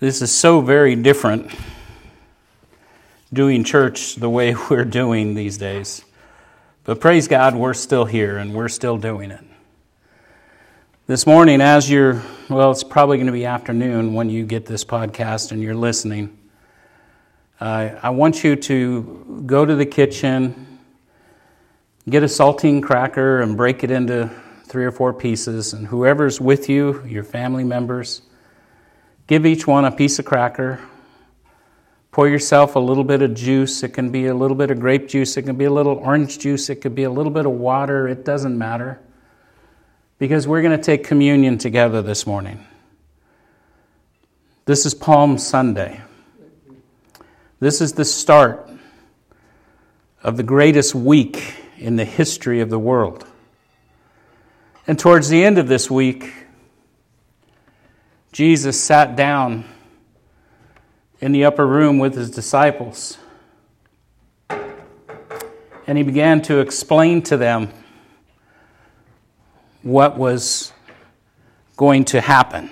This is so very different doing church the way we're doing these days. But praise God, we're still here and we're still doing it. This morning, as you're, well, it's probably going to be afternoon when you get this podcast and you're listening. Uh, I want you to go to the kitchen, get a saltine cracker, and break it into three or four pieces. And whoever's with you, your family members, Give each one a piece of cracker. Pour yourself a little bit of juice. It can be a little bit of grape juice. It can be a little orange juice. It could be a little bit of water. It doesn't matter. Because we're going to take communion together this morning. This is Palm Sunday. This is the start of the greatest week in the history of the world. And towards the end of this week, Jesus sat down in the upper room with his disciples and he began to explain to them what was going to happen.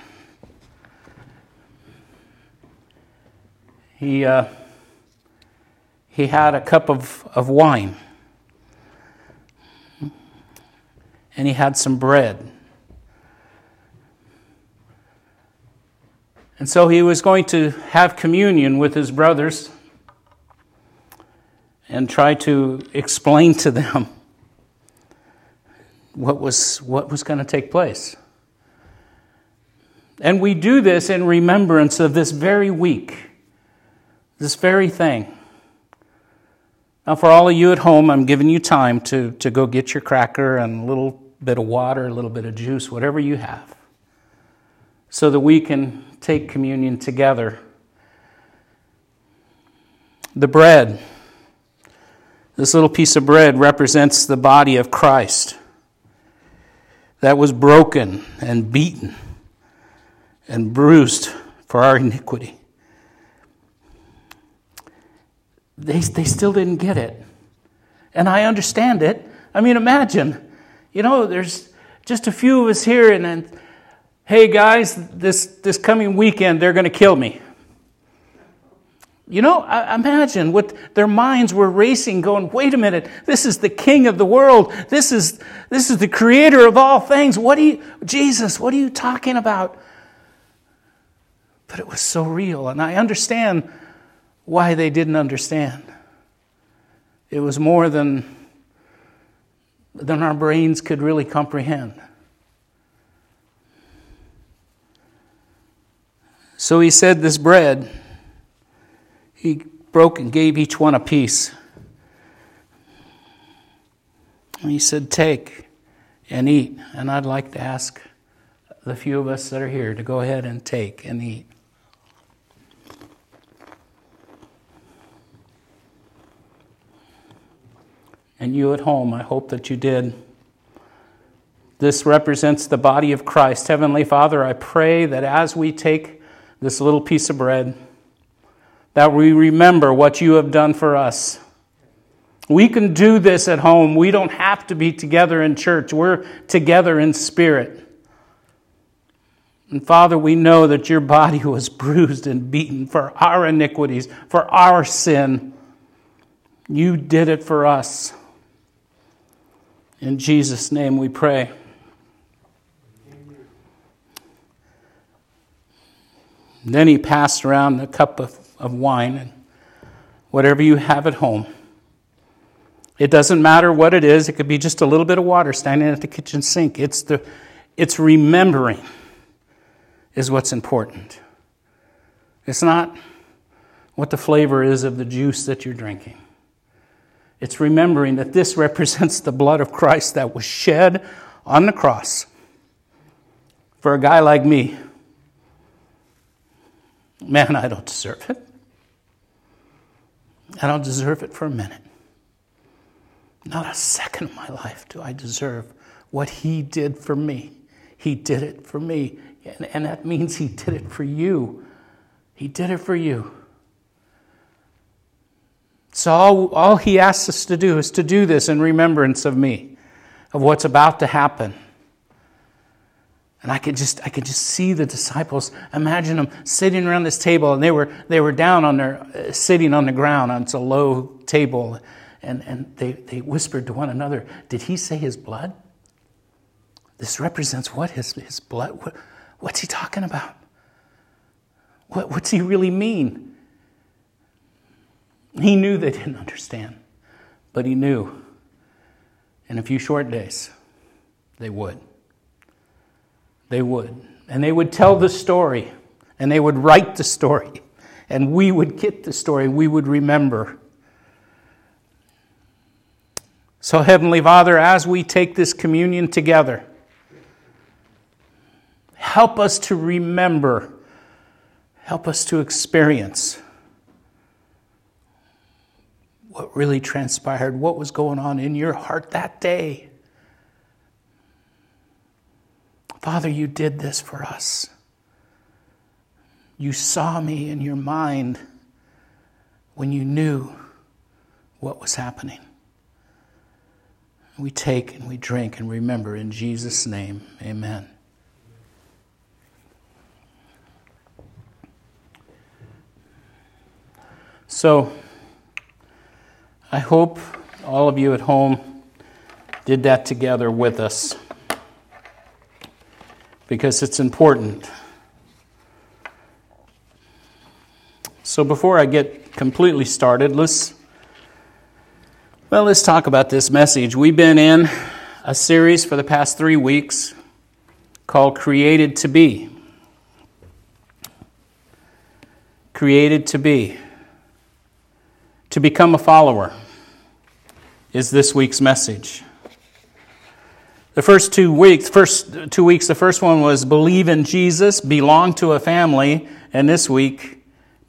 He, uh, he had a cup of, of wine and he had some bread. And so he was going to have communion with his brothers and try to explain to them what was, what was going to take place. And we do this in remembrance of this very week, this very thing. Now, for all of you at home, I'm giving you time to, to go get your cracker and a little bit of water, a little bit of juice, whatever you have, so that we can take communion together. The bread, this little piece of bread represents the body of Christ that was broken and beaten and bruised for our iniquity. They, they still didn't get it. And I understand it. I mean, imagine, you know, there's just a few of us here, and then hey guys, this, this coming weekend they're going to kill me. You know, imagine what their minds were racing, going, wait a minute, this is the king of the world. This is, this is the creator of all things. What are you, Jesus, what are you talking about? But it was so real, and I understand why they didn't understand. It was more than, than our brains could really comprehend. So he said, This bread, he broke and gave each one a piece. And he said, Take and eat. And I'd like to ask the few of us that are here to go ahead and take and eat. And you at home, I hope that you did. This represents the body of Christ. Heavenly Father, I pray that as we take this little piece of bread, that we remember what you have done for us. We can do this at home. We don't have to be together in church. We're together in spirit. And Father, we know that your body was bruised and beaten for our iniquities, for our sin. You did it for us. In Jesus' name we pray. Then he passed around a cup of, of wine and whatever you have at home. It doesn't matter what it is, it could be just a little bit of water standing at the kitchen sink. It's, the, it's remembering is what's important. It's not what the flavor is of the juice that you're drinking. It's remembering that this represents the blood of Christ that was shed on the cross for a guy like me Man, I don't deserve it. I don't deserve it for a minute. Not a second of my life do I deserve what He did for me. He did it for me. And, and that means He did it for you. He did it for you. So, all, all He asks us to do is to do this in remembrance of me, of what's about to happen. And I could just I could just see the disciples. Imagine them sitting around this table, and they were they were down on their uh, sitting on the ground. On a low table, and and they they whispered to one another, "Did he say his blood? This represents what his his blood? What, what's he talking about? What what's he really mean?" He knew they didn't understand, but he knew in a few short days they would. They would. And they would tell the story, and they would write the story, and we would get the story, we would remember. So, Heavenly Father, as we take this communion together, help us to remember, help us to experience what really transpired, what was going on in your heart that day. Father, you did this for us. You saw me in your mind when you knew what was happening. We take and we drink and remember in Jesus' name. Amen. So, I hope all of you at home did that together with us because it's important. So before I get completely started, let's well, let's talk about this message. We've been in a series for the past 3 weeks called Created to Be. Created to be. To become a follower is this week's message. The first two weeks, first two weeks, the first one was believe in Jesus, belong to a family, and this week,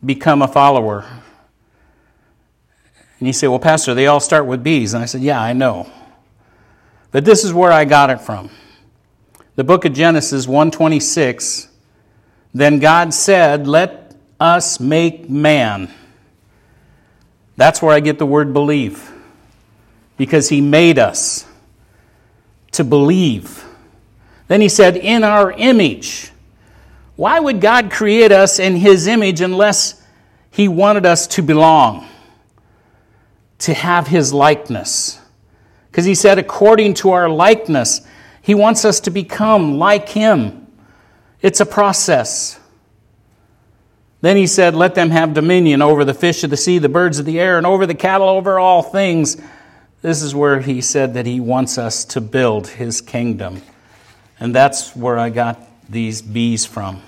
become a follower. And you say, well, Pastor, they all start with B's. And I said, yeah, I know. But this is where I got it from. The book of Genesis 126. Then God said, Let us make man. That's where I get the word believe. Because he made us to believe. Then he said, In our image. Why would God create us in his image unless he wanted us to belong, to have his likeness? Because he said, according to our likeness, he wants us to become like him. It's a process. Then he said, Let them have dominion over the fish of the sea, the birds of the air, and over the cattle, over all things this is where he said that he wants us to build his kingdom. And that's where I got these B's from.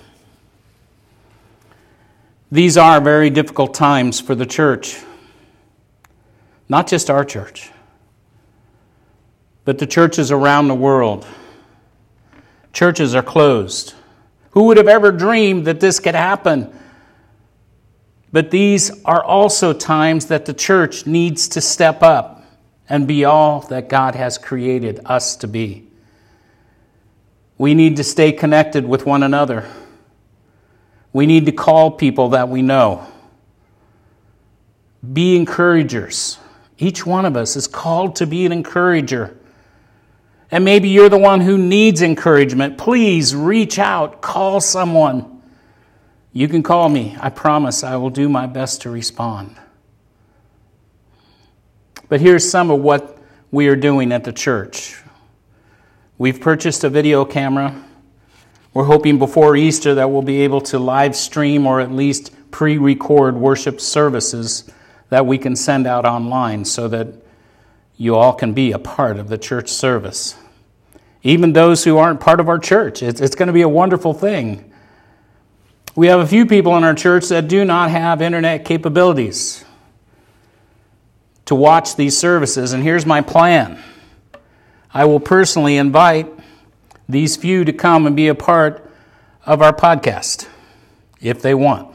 These are very difficult times for the church. Not just our church, but the churches around the world. Churches are closed. Who would have ever dreamed that this could happen? But these are also times that the church needs to step up and be all that God has created us to be. We need to stay connected with one another. We need to call people that we know. Be encouragers. Each one of us is called to be an encourager. And maybe you're the one who needs encouragement. Please reach out, call someone. You can call me. I promise I will do my best to respond. But here's some of what we are doing at the church. We've purchased a video camera. We're hoping before Easter that we'll be able to live stream or at least pre record worship services that we can send out online so that you all can be a part of the church service. Even those who aren't part of our church, it's, it's going to be a wonderful thing. We have a few people in our church that do not have internet capabilities to watch these services, and here's my plan. I will personally invite these few to come and be a part of our podcast if they want.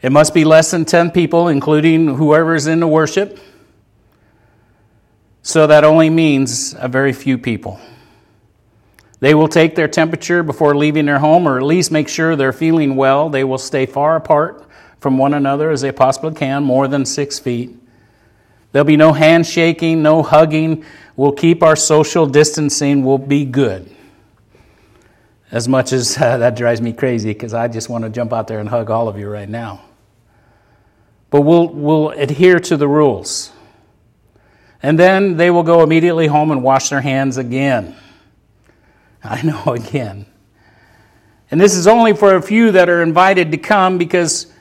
It must be less than 10 people, including whoever's in the worship. So that only means a very few people. They will take their temperature before leaving their home, or at least make sure they're feeling well. They will stay far apart from one another as they possibly can, more than six feet. There'll be no handshaking, no hugging. We'll keep our social distancing. We'll be good. As much as uh, that drives me crazy because I just want to jump out there and hug all of you right now. But we'll, we'll adhere to the rules. And then they will go immediately home and wash their hands again. I know again. And this is only for a few that are invited to come because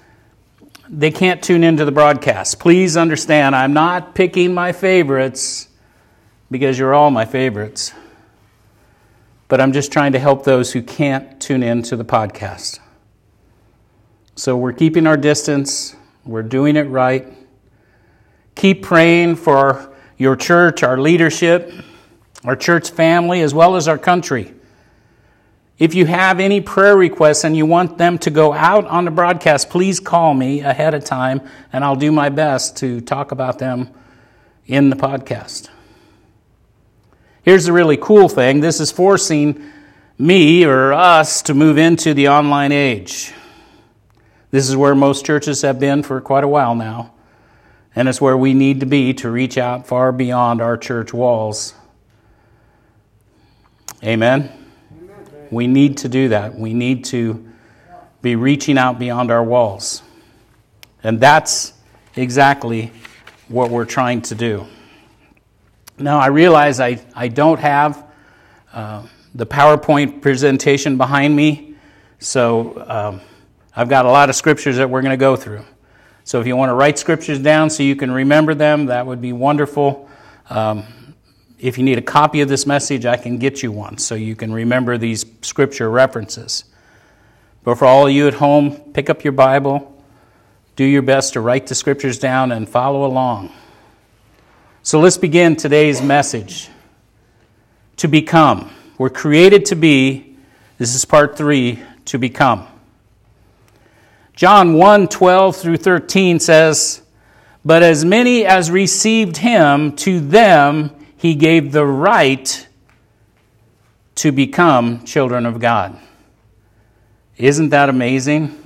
they can't tune into the broadcast. Please understand, I'm not picking my favorites because you're all my favorites. But I'm just trying to help those who can't tune in to the podcast. So we're keeping our distance, we're doing it right. Keep praying for your church, our leadership, our church family, as well as our country. If you have any prayer requests and you want them to go out on the broadcast, please call me ahead of time and I'll do my best to talk about them in the podcast. Here's the really cool thing this is forcing me or us to move into the online age. This is where most churches have been for quite a while now, and it's where we need to be to reach out far beyond our church walls. Amen. We need to do that. We need to be reaching out beyond our walls. And that's exactly what we're trying to do. Now, I realize I, I don't have uh, the PowerPoint presentation behind me, so um, I've got a lot of scriptures that we're going to go through. So if you want to write scriptures down so you can remember them, that would be wonderful. Um, if you need a copy of this message, I can get you one so you can remember these scripture references. But for all of you at home, pick up your Bible, do your best to write the scriptures down, and follow along. So let's begin today's message. To become. We're created to be, this is part three, to become. John 1 12 through 13 says, But as many as received him, to them he gave the right to become children of God. Isn't that amazing?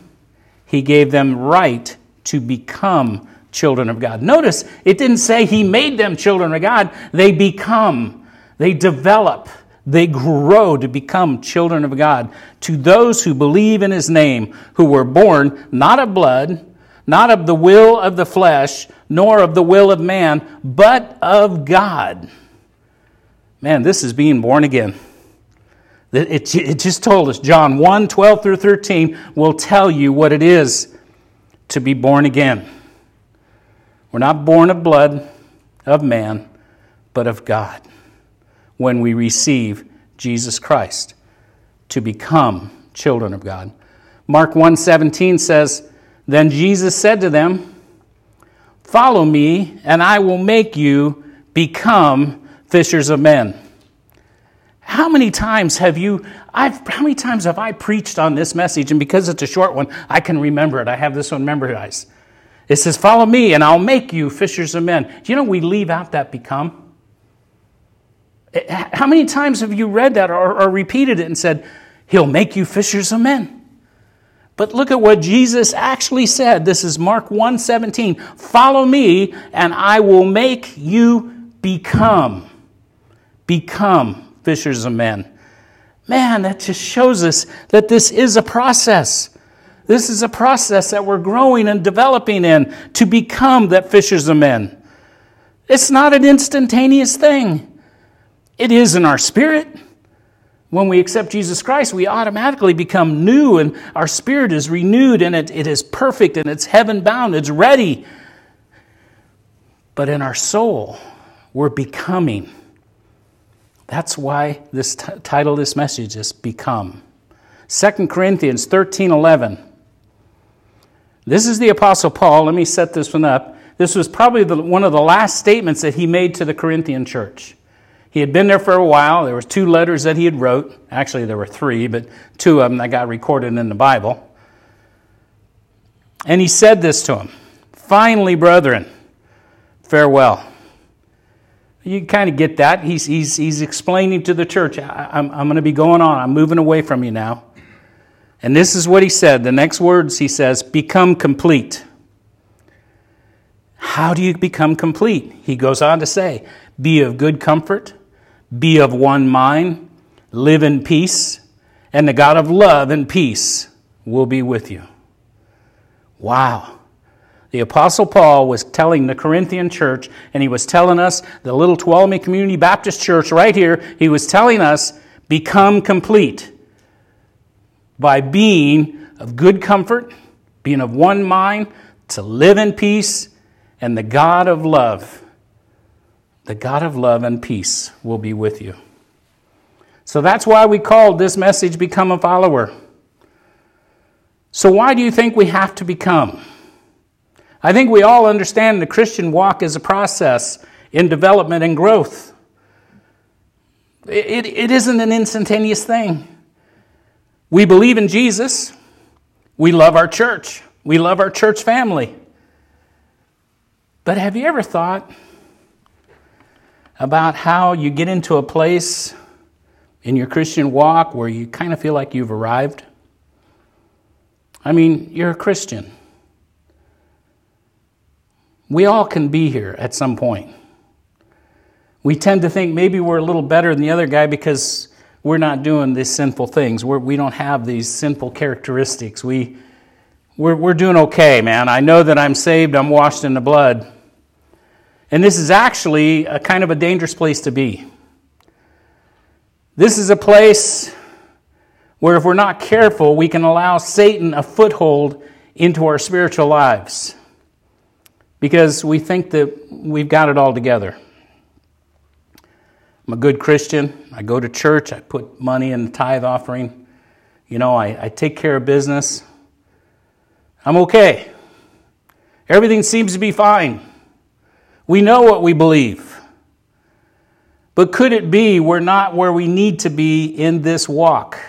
He gave them right to become children of God. Notice it didn't say he made them children of God, they become, they develop, they grow to become children of God to those who believe in his name, who were born not of blood, not of the will of the flesh, nor of the will of man, but of God. Man, this is being born again. It, it just told us, John 1 12 through 13 will tell you what it is to be born again. We're not born of blood, of man, but of God when we receive Jesus Christ to become children of God. Mark 1:17 says, "Then Jesus said to them, "Follow me, and I will make you become fishers of men. How many times have you, I've, how many times have I preached on this message? And because it's a short one, I can remember it. I have this one memorized. It says, Follow me, and I'll make you fishers of men. Do you know we leave out that become? Eh, how many times have you read that or, or repeated it and said, He'll make you fishers of men? But look at what Jesus actually said. This is Mark 1:17. Follow me, and I will make you become become fishers of men. Man, that just shows us that this is a process. This is a process that we're growing and developing in to become that fishers of men. It's not an instantaneous thing. It is in our spirit. When we accept Jesus Christ, we automatically become new and our spirit is renewed and it, it is perfect and it's heaven bound, it's ready. But in our soul, we're becoming. That's why this t- title this message is Become. 2 Corinthians 13 11. This is the Apostle Paul. Let me set this one up. This was probably the, one of the last statements that he made to the Corinthian church. He had been there for a while. There was two letters that he had wrote. Actually, there were three, but two of them that got recorded in the Bible. And he said this to them Finally, brethren, farewell. You kind of get that. He's, he's, he's explaining to the church, I, I'm, I'm going to be going on. I'm moving away from you now. And this is what he said. The next words he says, become complete. How do you become complete? He goes on to say, be of good comfort, be of one mind, live in peace, and the God of love and peace will be with you. Wow. The Apostle Paul was telling the Corinthian church, and he was telling us, the little Tuolumne Community Baptist Church right here, he was telling us, become complete by being of good comfort, being of one mind, to live in peace, and the God of love, the God of love and peace will be with you. So that's why we called this message Become a Follower. So, why do you think we have to become? I think we all understand the Christian walk is a process in development and growth. It, it isn't an instantaneous thing. We believe in Jesus. We love our church. We love our church family. But have you ever thought about how you get into a place in your Christian walk where you kind of feel like you've arrived? I mean, you're a Christian. We all can be here at some point. We tend to think maybe we're a little better than the other guy because we're not doing these sinful things. We're, we do not have these sinful characteristics. We, we're, we're doing okay, man. I know that I'm saved, I'm washed in the blood. And this is actually a kind of a dangerous place to be. This is a place where, if we're not careful, we can allow Satan a foothold into our spiritual lives because we think that we've got it all together. I'm a good Christian. I go to church. I put money in the tithe offering. You know, I, I take care of business. I'm okay. Everything seems to be fine. We know what we believe. But could it be we're not where we need to be in this walk?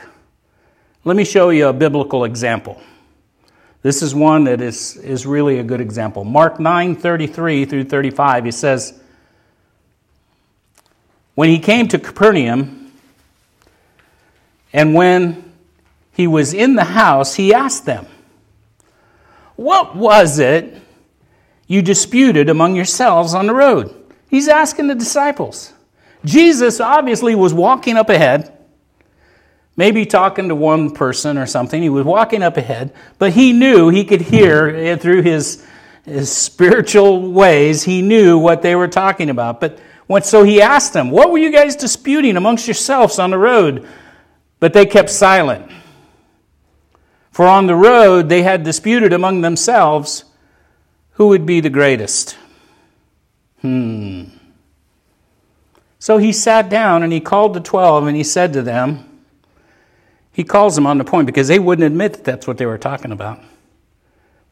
Let me show you a biblical example. This is one that is, is really a good example. Mark 9 33 through 35, he says, When he came to Capernaum, and when he was in the house, he asked them, What was it you disputed among yourselves on the road? He's asking the disciples. Jesus obviously was walking up ahead maybe talking to one person or something. He was walking up ahead, but he knew he could hear through his, his spiritual ways, he knew what they were talking about. But when, so he asked them, What were you guys disputing amongst yourselves on the road? But they kept silent. For on the road they had disputed among themselves who would be the greatest. Hmm. So he sat down and he called the twelve and he said to them, he calls them on the point because they wouldn't admit that that's what they were talking about.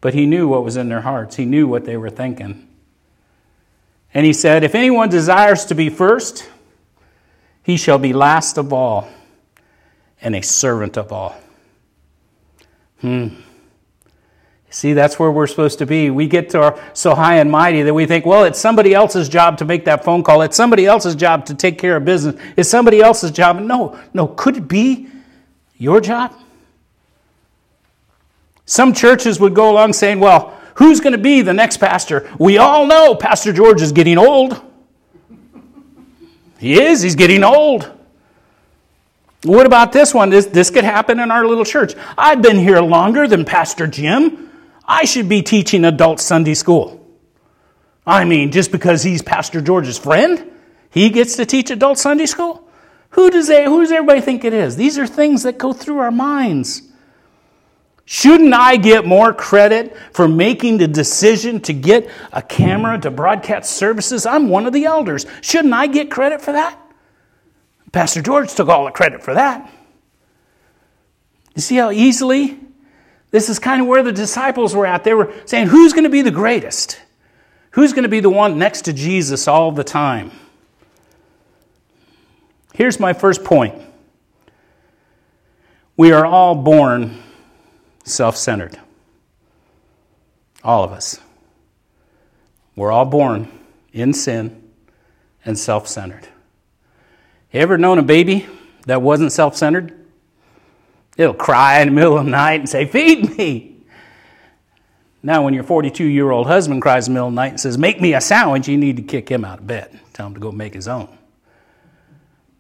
But he knew what was in their hearts, he knew what they were thinking. And he said, If anyone desires to be first, he shall be last of all and a servant of all. Hmm. See, that's where we're supposed to be. We get to our so high and mighty that we think, well, it's somebody else's job to make that phone call. It's somebody else's job to take care of business. It's somebody else's job. No, no, could it be your job? Some churches would go along saying, well, who's going to be the next pastor? We all know Pastor George is getting old. He is, he's getting old. What about this one? This, this could happen in our little church. I've been here longer than Pastor Jim. I should be teaching adult Sunday school. I mean, just because he's Pastor George's friend, he gets to teach adult Sunday school? Who does, they, who does everybody think it is? These are things that go through our minds. Shouldn't I get more credit for making the decision to get a camera to broadcast services? I'm one of the elders. Shouldn't I get credit for that? Pastor George took all the credit for that. You see how easily? This is kind of where the disciples were at. They were saying, Who's going to be the greatest? Who's going to be the one next to Jesus all the time? Here's my first point we are all born self centered. All of us. We're all born in sin and self centered. You ever known a baby that wasn't self centered? It'll cry in the middle of the night and say, Feed me. Now, when your 42 year old husband cries in the middle of the night and says, Make me a sandwich, you need to kick him out of bed. Tell him to go make his own.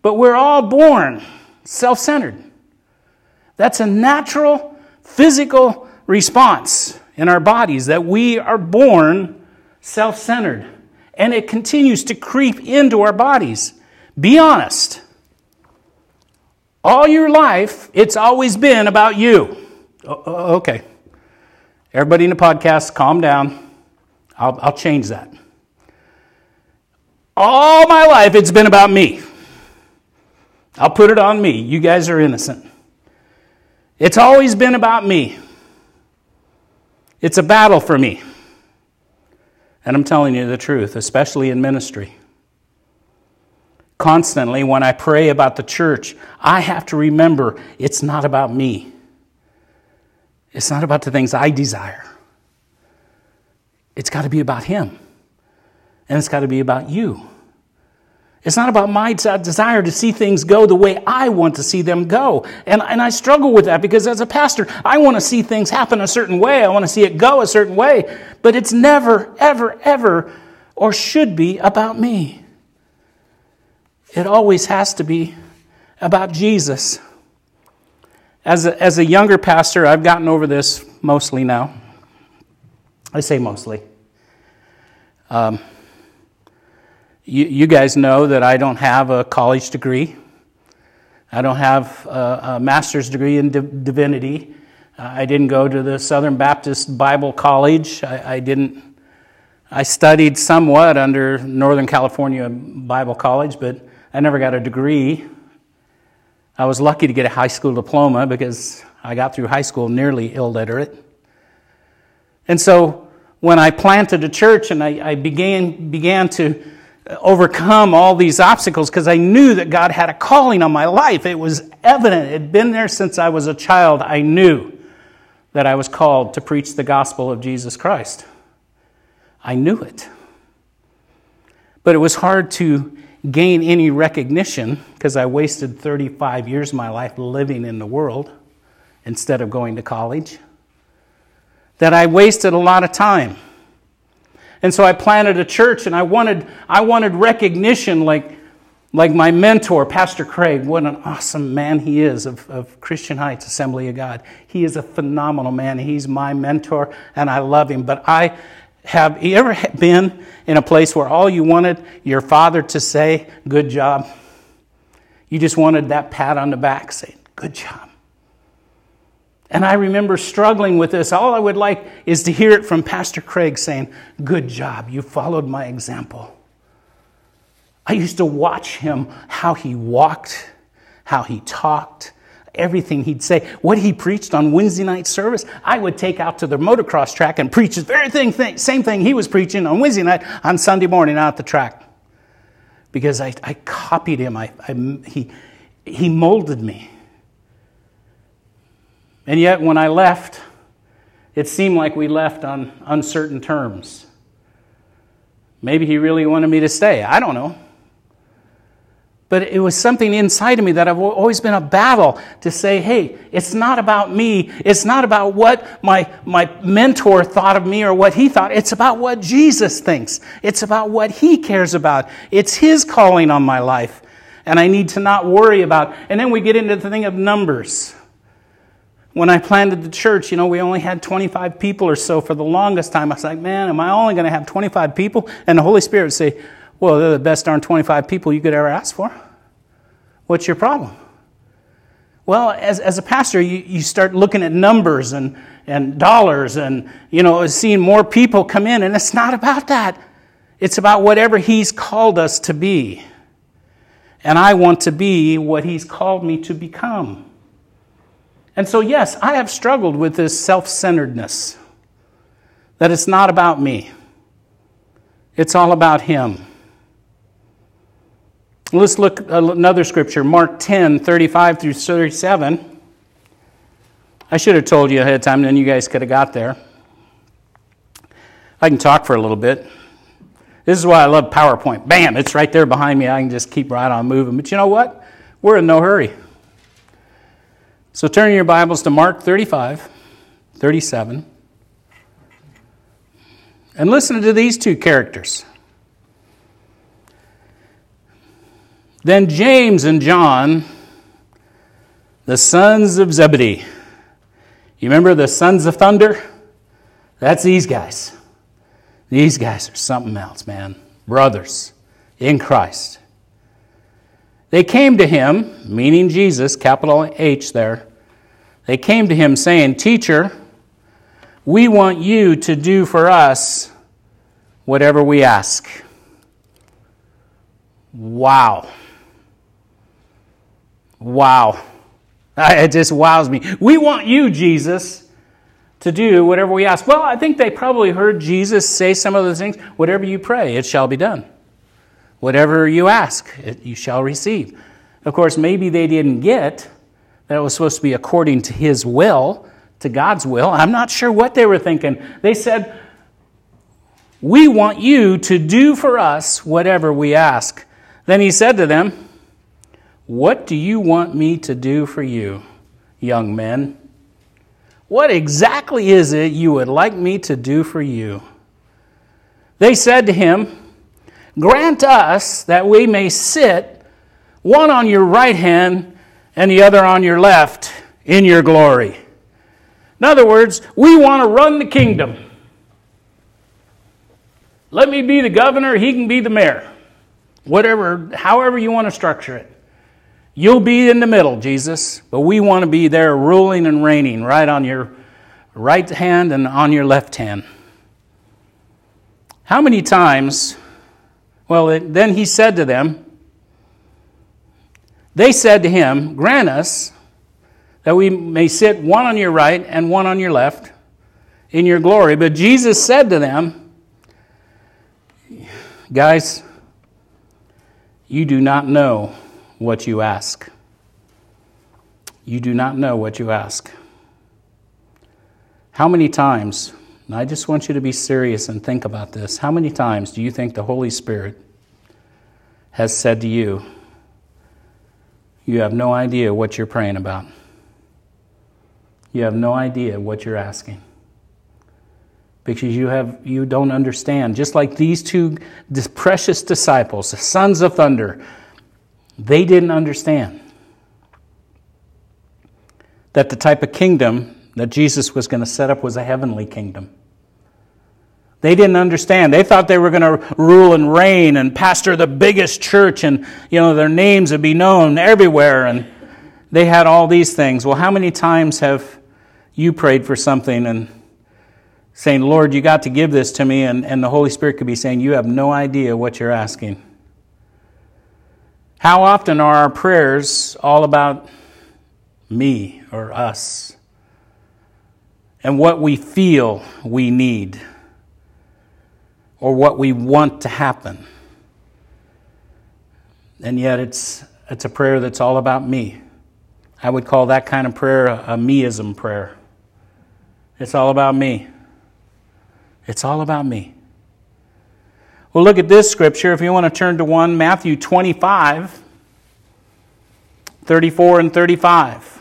But we're all born self centered. That's a natural physical response in our bodies that we are born self centered. And it continues to creep into our bodies. Be honest. All your life, it's always been about you. Oh, oh, okay. Everybody in the podcast, calm down. I'll, I'll change that. All my life, it's been about me. I'll put it on me. You guys are innocent. It's always been about me. It's a battle for me. And I'm telling you the truth, especially in ministry. Constantly, when I pray about the church, I have to remember it's not about me. It's not about the things I desire. It's got to be about Him. And it's got to be about you. It's not about my desire to see things go the way I want to see them go. And, and I struggle with that because as a pastor, I want to see things happen a certain way. I want to see it go a certain way. But it's never, ever, ever, or should be about me. It always has to be about Jesus. As a, as a younger pastor, I've gotten over this mostly now. I say mostly. Um, you, you guys know that I don't have a college degree. I don't have a, a master's degree in divinity. Uh, I didn't go to the Southern Baptist Bible College. I, I, didn't. I studied somewhat under Northern California Bible College, but I never got a degree. I was lucky to get a high school diploma because I got through high school nearly illiterate. And so when I planted a church and I, I began, began to overcome all these obstacles because I knew that God had a calling on my life. It was evident. It had been there since I was a child. I knew that I was called to preach the gospel of Jesus Christ. I knew it. But it was hard to gain any recognition because I wasted 35 years of my life living in the world instead of going to college. That I wasted a lot of time. And so I planted a church and I wanted, I wanted recognition like, like my mentor, Pastor Craig. What an awesome man he is of, of Christian Heights Assembly of God. He is a phenomenal man. He's my mentor and I love him. But I have you ever been in a place where all you wanted your father to say, Good job? You just wanted that pat on the back saying, Good job. And I remember struggling with this. All I would like is to hear it from Pastor Craig saying, Good job, you followed my example. I used to watch him, how he walked, how he talked, everything he'd say. What he preached on Wednesday night service, I would take out to the motocross track and preach the very thing, same thing he was preaching on Wednesday night on Sunday morning out at the track. Because I, I copied him, I, I, he, he molded me. And yet, when I left, it seemed like we left on uncertain terms. Maybe he really wanted me to stay. I don't know. But it was something inside of me that I've always been a battle to say, hey, it's not about me. It's not about what my, my mentor thought of me or what he thought. It's about what Jesus thinks. It's about what he cares about. It's his calling on my life. And I need to not worry about. And then we get into the thing of numbers. When I planted the church, you know, we only had 25 people or so for the longest time. I was like, man, am I only going to have 25 people? And the Holy Spirit would say, well, they're the best darn 25 people you could ever ask for. What's your problem? Well, as, as a pastor, you, you start looking at numbers and, and dollars and, you know, seeing more people come in. And it's not about that. It's about whatever He's called us to be. And I want to be what He's called me to become. And so, yes, I have struggled with this self centeredness that it's not about me, it's all about Him. Let's look at another scripture, Mark 10 35 through 37. I should have told you ahead of time, then you guys could have got there. I can talk for a little bit. This is why I love PowerPoint. Bam, it's right there behind me. I can just keep right on moving. But you know what? We're in no hurry. So turn your Bibles to Mark 35, 37. And listen to these two characters. Then James and John, the sons of Zebedee. You remember the sons of thunder? That's these guys. These guys are something else, man. Brothers in Christ. They came to him, meaning Jesus, capital H there. They came to him saying, Teacher, we want you to do for us whatever we ask. Wow. Wow. It just wows me. We want you, Jesus, to do whatever we ask. Well, I think they probably heard Jesus say some of those things. Whatever you pray, it shall be done. Whatever you ask, it, you shall receive. Of course, maybe they didn't get that it was supposed to be according to His will, to God's will. I'm not sure what they were thinking. They said, We want you to do for us whatever we ask. Then He said to them, What do you want me to do for you, young men? What exactly is it you would like me to do for you? They said to him, Grant us that we may sit, one on your right hand and the other on your left, in your glory. In other words, we want to run the kingdom. Let me be the governor, he can be the mayor. Whatever, however you want to structure it. You'll be in the middle, Jesus, but we want to be there ruling and reigning right on your right hand and on your left hand. How many times well, it, then he said to them, They said to him, Grant us that we may sit one on your right and one on your left in your glory. But Jesus said to them, Guys, you do not know what you ask. You do not know what you ask. How many times and I just want you to be serious and think about this. How many times do you think the Holy Spirit has said to you, You have no idea what you're praying about? You have no idea what you're asking. Because you, have, you don't understand. Just like these two precious disciples, the sons of thunder, they didn't understand that the type of kingdom that Jesus was going to set up was a heavenly kingdom. They didn't understand. They thought they were going to rule and reign and pastor the biggest church and, you know, their names would be known everywhere and they had all these things. Well, how many times have you prayed for something and saying, Lord, you got to give this to me, and, and the Holy Spirit could be saying, You have no idea what you're asking. How often are our prayers all about me or us and what we feel we need? Or what we want to happen. And yet it's, it's a prayer that's all about me. I would call that kind of prayer a, a meism prayer. It's all about me. It's all about me. Well, look at this scripture. If you want to turn to one, Matthew 25, 34 and 35.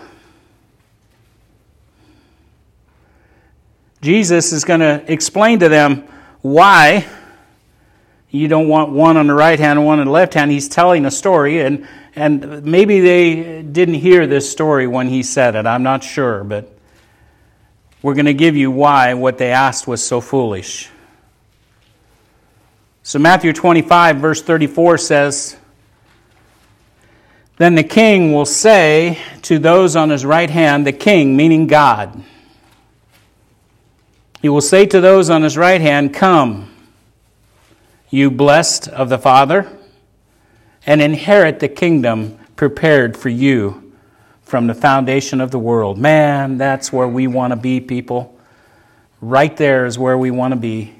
Jesus is going to explain to them why you don't want one on the right hand and one on the left hand. He's telling a story, and, and maybe they didn't hear this story when he said it. I'm not sure, but we're going to give you why what they asked was so foolish. So, Matthew 25, verse 34 says, Then the king will say to those on his right hand, the king, meaning God, he will say to those on his right hand, Come, you blessed of the Father, and inherit the kingdom prepared for you from the foundation of the world. Man, that's where we want to be, people. Right there is where we want to be.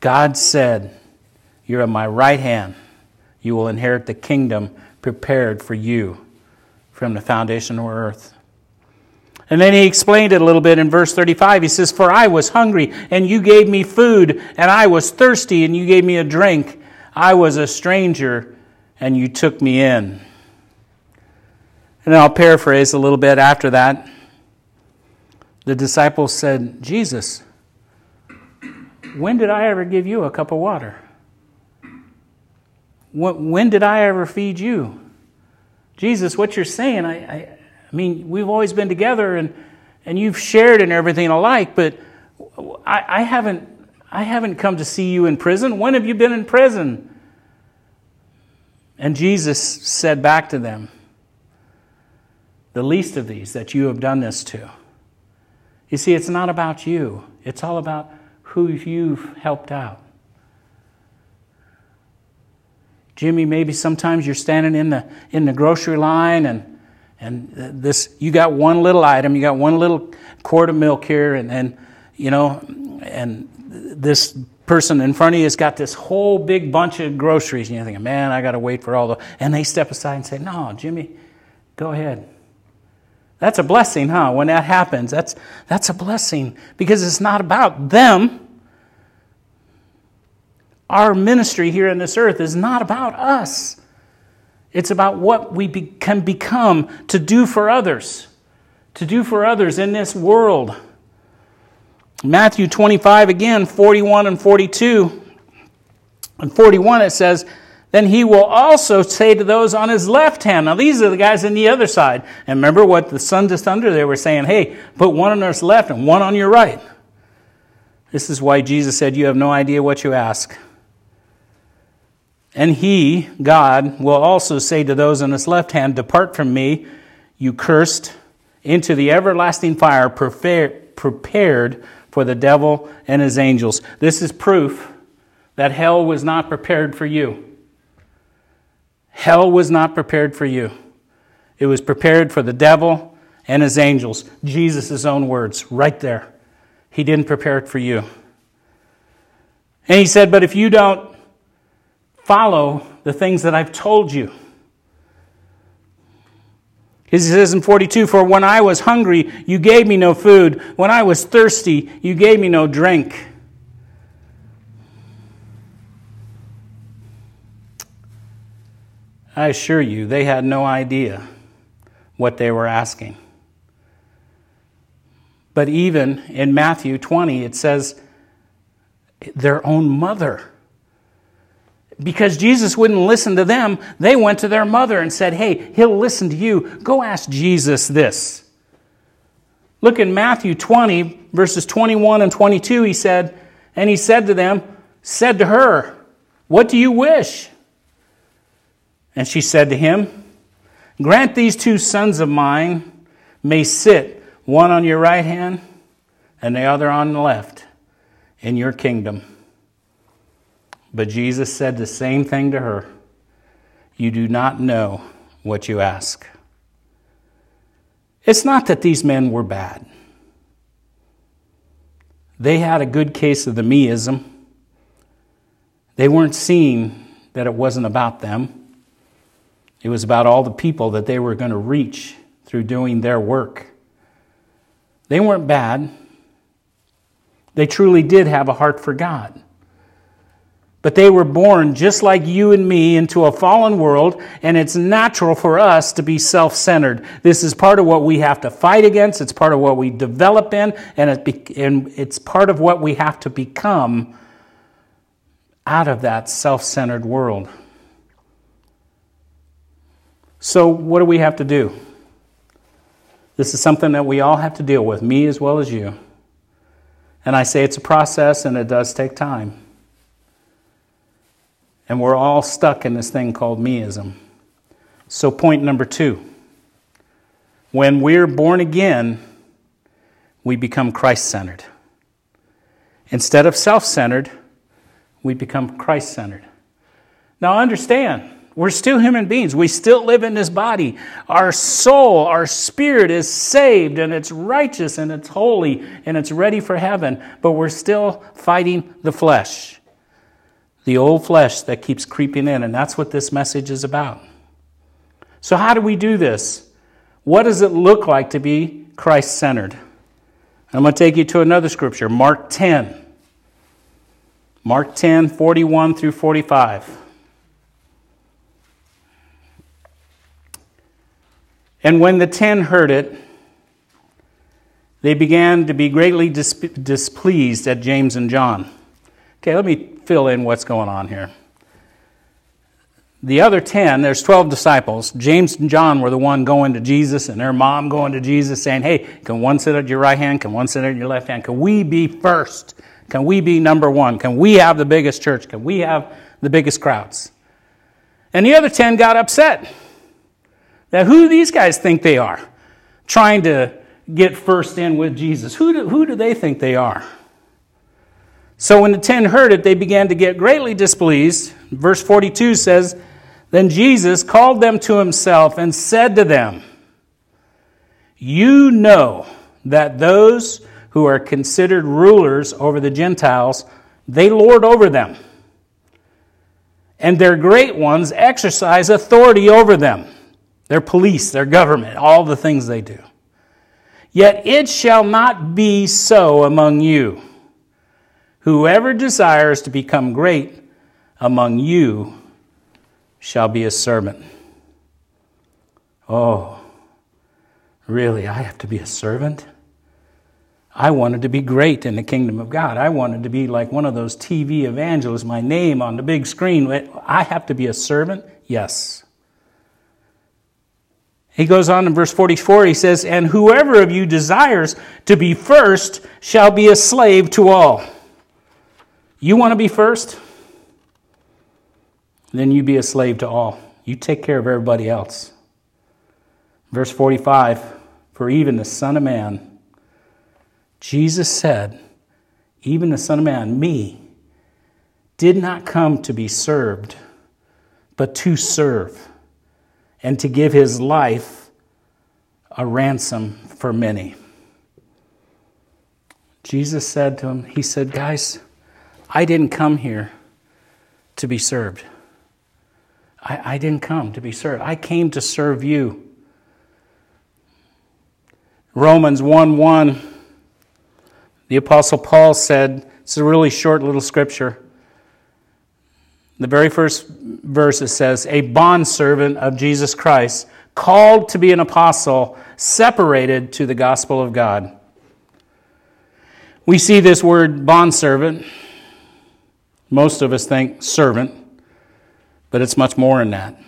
God said, You're at my right hand. You will inherit the kingdom prepared for you from the foundation of earth. And then he explained it a little bit in verse 35. He says, For I was hungry, and you gave me food, and I was thirsty, and you gave me a drink. I was a stranger, and you took me in. And I'll paraphrase a little bit after that. The disciples said, Jesus, when did I ever give you a cup of water? When did I ever feed you? Jesus, what you're saying, I, I, I mean, we've always been together and, and you've shared and everything alike, but I, I, haven't, I haven't come to see you in prison. When have you been in prison? And Jesus said back to them, The least of these that you have done this to. You see, it's not about you, it's all about who you've helped out. Jimmy, maybe sometimes you're standing in the, in the grocery line and, and uh, this, you got one little item, you got one little quart of milk here, and then, you know, and this person in front of you has got this whole big bunch of groceries, and you're thinking, man, I got to wait for all the. And they step aside and say, no, Jimmy, go ahead. That's a blessing, huh? When that happens, that's, that's a blessing because it's not about them. Our ministry here on this earth is not about us. It's about what we be, can become to do for others, to do for others in this world. Matthew 25, again, 41 and 42. And 41, it says, Then he will also say to those on his left hand. Now, these are the guys on the other side. And remember what the sons of thunder, they were saying, Hey, put one on your left and one on your right. This is why Jesus said, You have no idea what you ask. And he, God, will also say to those on his left hand, Depart from me, you cursed, into the everlasting fire prepared for the devil and his angels. This is proof that hell was not prepared for you. Hell was not prepared for you. It was prepared for the devil and his angels. Jesus' own words, right there. He didn't prepare it for you. And he said, But if you don't follow the things that I've told you. He says in 42 For when I was hungry, you gave me no food. When I was thirsty, you gave me no drink. I assure you, they had no idea what they were asking. But even in Matthew 20, it says their own mother because Jesus wouldn't listen to them, they went to their mother and said, Hey, he'll listen to you. Go ask Jesus this. Look in Matthew 20, verses 21 and 22. He said, And he said to them, said to her, What do you wish? And she said to him, Grant these two sons of mine may sit, one on your right hand and the other on the left, in your kingdom. But Jesus said the same thing to her You do not know what you ask. It's not that these men were bad. They had a good case of the meism. They weren't seeing that it wasn't about them. It was about all the people that they were going to reach through doing their work. They weren't bad. They truly did have a heart for God. But they were born just like you and me into a fallen world, and it's natural for us to be self centered. This is part of what we have to fight against, it's part of what we develop in, and it's part of what we have to become out of that self centered world. So, what do we have to do? This is something that we all have to deal with, me as well as you. And I say it's a process and it does take time. And we're all stuck in this thing called meism. So, point number two when we're born again, we become Christ centered. Instead of self centered, we become Christ centered. Now, understand, we're still human beings. We still live in this body. Our soul, our spirit is saved and it's righteous and it's holy and it's ready for heaven, but we're still fighting the flesh the old flesh that keeps creeping in, and that's what this message is about. So, how do we do this? What does it look like to be Christ centered? I'm going to take you to another scripture, Mark 10. Mark 10, 41 through 45. And when the ten heard it, they began to be greatly displeased at James and John. Okay, let me fill in what's going on here. the other 10, there's 12 disciples. James and John were the one going to Jesus and their mom going to Jesus saying, Hey, can one sit at your right hand? Can one sit at your left hand? Can we be first? Can we be number one? Can we have the biggest church? Can we have the biggest crowds? And the other 10 got upset. Now, who do these guys think they are? Trying to get first in with Jesus. Who do, who do they think they are? So when the ten heard it, they began to get greatly displeased. Verse 42 says, Then Jesus called them to himself and said to them, You know that those who are considered rulers over the Gentiles, they lord over them. And their great ones exercise authority over them. Their police, their government, all the things they do. Yet it shall not be so among you. Whoever desires to become great among you shall be a servant. Oh, really? I have to be a servant? I wanted to be great in the kingdom of God. I wanted to be like one of those TV evangelists, my name on the big screen. I have to be a servant? Yes. He goes on in verse 44, he says, And whoever of you desires to be first shall be a slave to all. You want to be first? Then you be a slave to all. You take care of everybody else. Verse 45 For even the Son of Man, Jesus said, even the Son of Man, me, did not come to be served, but to serve, and to give his life a ransom for many. Jesus said to him, He said, Guys, I didn't come here to be served. I, I didn't come to be served. I came to serve you. Romans 1 1, the Apostle Paul said, it's a really short little scripture. The very first verse it says, A bondservant of Jesus Christ, called to be an apostle, separated to the gospel of God. We see this word bondservant most of us think servant, but it's much more than that.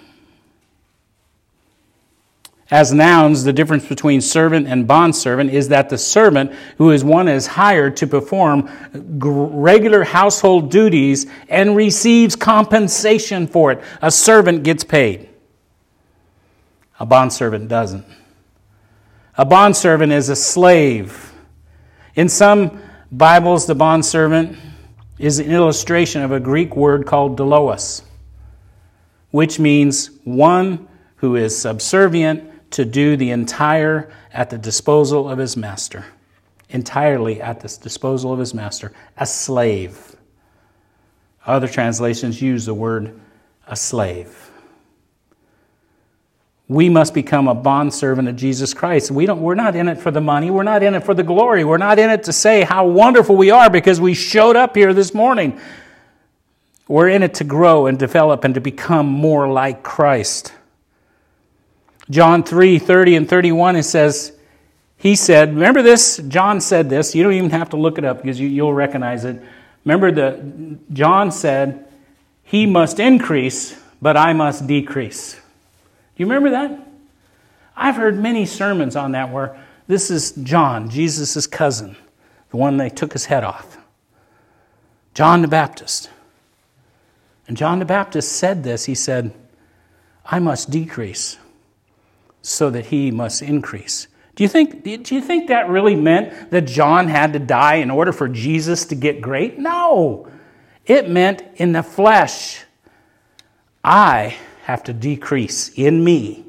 As nouns, the difference between servant and bondservant is that the servant, who is one is hired to perform regular household duties and receives compensation for it. A servant gets paid. A bondservant doesn't. A bondservant is a slave. In some Bibles, the bondservant is an illustration of a Greek word called doulos, which means one who is subservient to do the entire at the disposal of his master. Entirely at the disposal of his master. A slave. Other translations use the word a slave we must become a bondservant of Jesus Christ. We don't, we're not in it for the money. We're not in it for the glory. We're not in it to say how wonderful we are because we showed up here this morning. We're in it to grow and develop and to become more like Christ. John 3 30 and 31, it says, He said, Remember this? John said this. You don't even have to look it up because you, you'll recognize it. Remember, the, John said, He must increase, but I must decrease you remember that? I've heard many sermons on that where this is John, Jesus' cousin, the one they took his head off. John the Baptist. And John the Baptist said this. He said, I must decrease so that he must increase. Do you think, do you think that really meant that John had to die in order for Jesus to get great? No. It meant in the flesh, I have to decrease in me,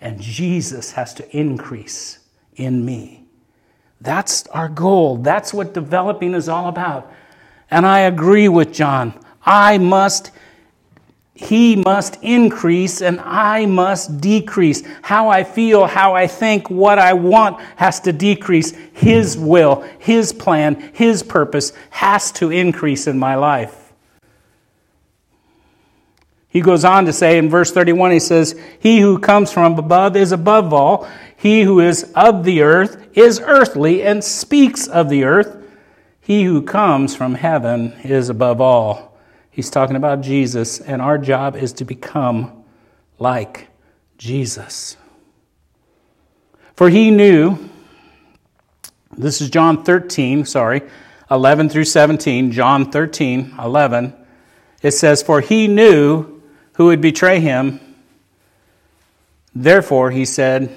and Jesus has to increase in me. That's our goal. That's what developing is all about. And I agree with John. I must, he must increase and I must decrease. How I feel, how I think, what I want has to decrease. His will, His plan, His purpose has to increase in my life. He goes on to say in verse 31, he says, He who comes from above is above all. He who is of the earth is earthly and speaks of the earth. He who comes from heaven is above all. He's talking about Jesus, and our job is to become like Jesus. For he knew, this is John 13, sorry, 11 through 17, John 13, 11. It says, For he knew who would betray him. Therefore, he said,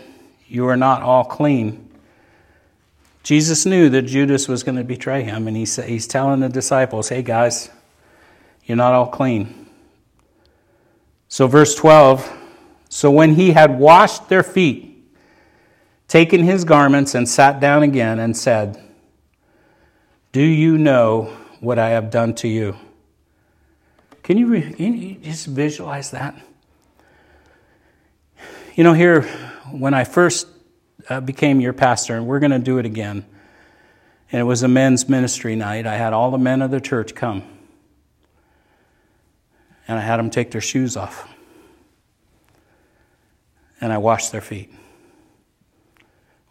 You are not all clean. Jesus knew that Judas was going to betray him, and he he's telling the disciples, Hey guys, you're not all clean. So, verse 12 So when he had washed their feet, taken his garments, and sat down again, and said, Do you know what I have done to you? Can you, can you just visualize that? You know, here, when I first uh, became your pastor, and we're going to do it again. And it was a men's ministry night. I had all the men of the church come. And I had them take their shoes off. And I washed their feet.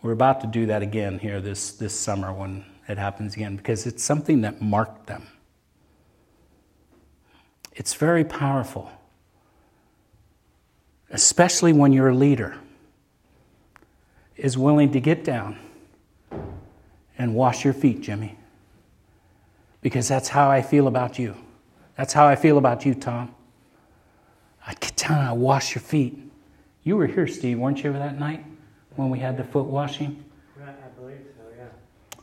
We're about to do that again here this, this summer when it happens again because it's something that marked them. It's very powerful, especially when you're leader is willing to get down and wash your feet, Jimmy. Because that's how I feel about you. That's how I feel about you, Tom. I get down and I wash your feet. You were here, Steve, weren't you, that night when we had the foot washing? Yeah, I believe so, yeah.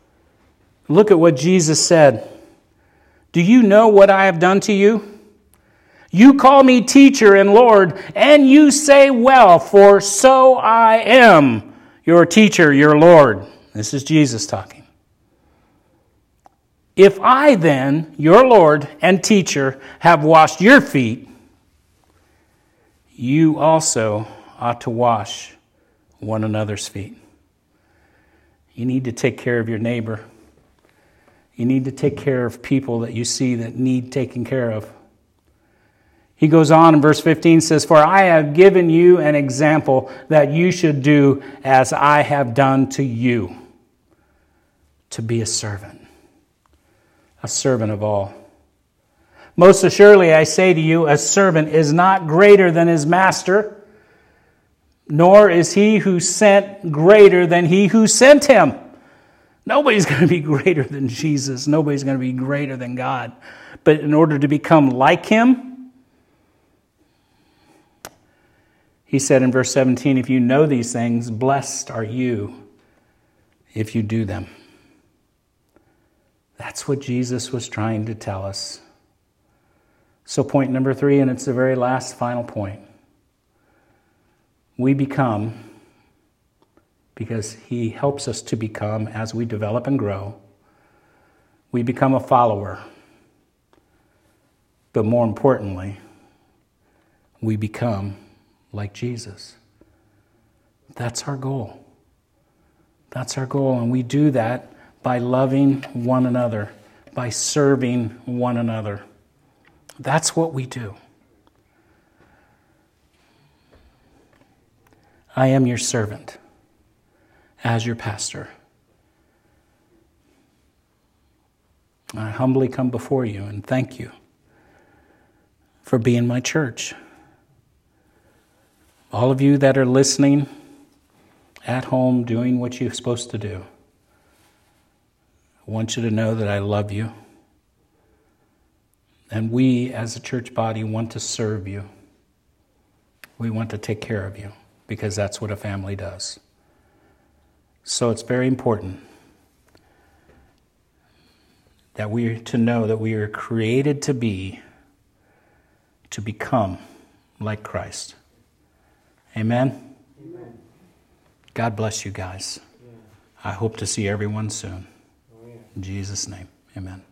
Look at what Jesus said. Do you know what I have done to you? You call me teacher and Lord, and you say, Well, for so I am your teacher, your Lord. This is Jesus talking. If I then, your Lord and teacher, have washed your feet, you also ought to wash one another's feet. You need to take care of your neighbor. You need to take care of people that you see that need taken care of. He goes on in verse 15 says, For I have given you an example that you should do as I have done to you, to be a servant, a servant of all. Most assuredly, I say to you, a servant is not greater than his master, nor is he who sent greater than he who sent him. Nobody's going to be greater than Jesus. Nobody's going to be greater than God. But in order to become like him, He said in verse 17, If you know these things, blessed are you if you do them. That's what Jesus was trying to tell us. So, point number three, and it's the very last final point. We become, because He helps us to become as we develop and grow, we become a follower. But more importantly, we become like Jesus. That's our goal. That's our goal. And we do that by loving one another, by serving one another. That's what we do. I am your servant as your pastor. I humbly come before you and thank you for being my church all of you that are listening at home doing what you're supposed to do, I want you to know that I love you. And we, as a church body, want to serve you. We want to take care of you because that's what a family does. So it's very important that we to know that we are created to be, to become like Christ. Amen? Amen. God bless you guys. Yeah. I hope to see everyone soon. Oh, yeah. In Jesus' name, amen.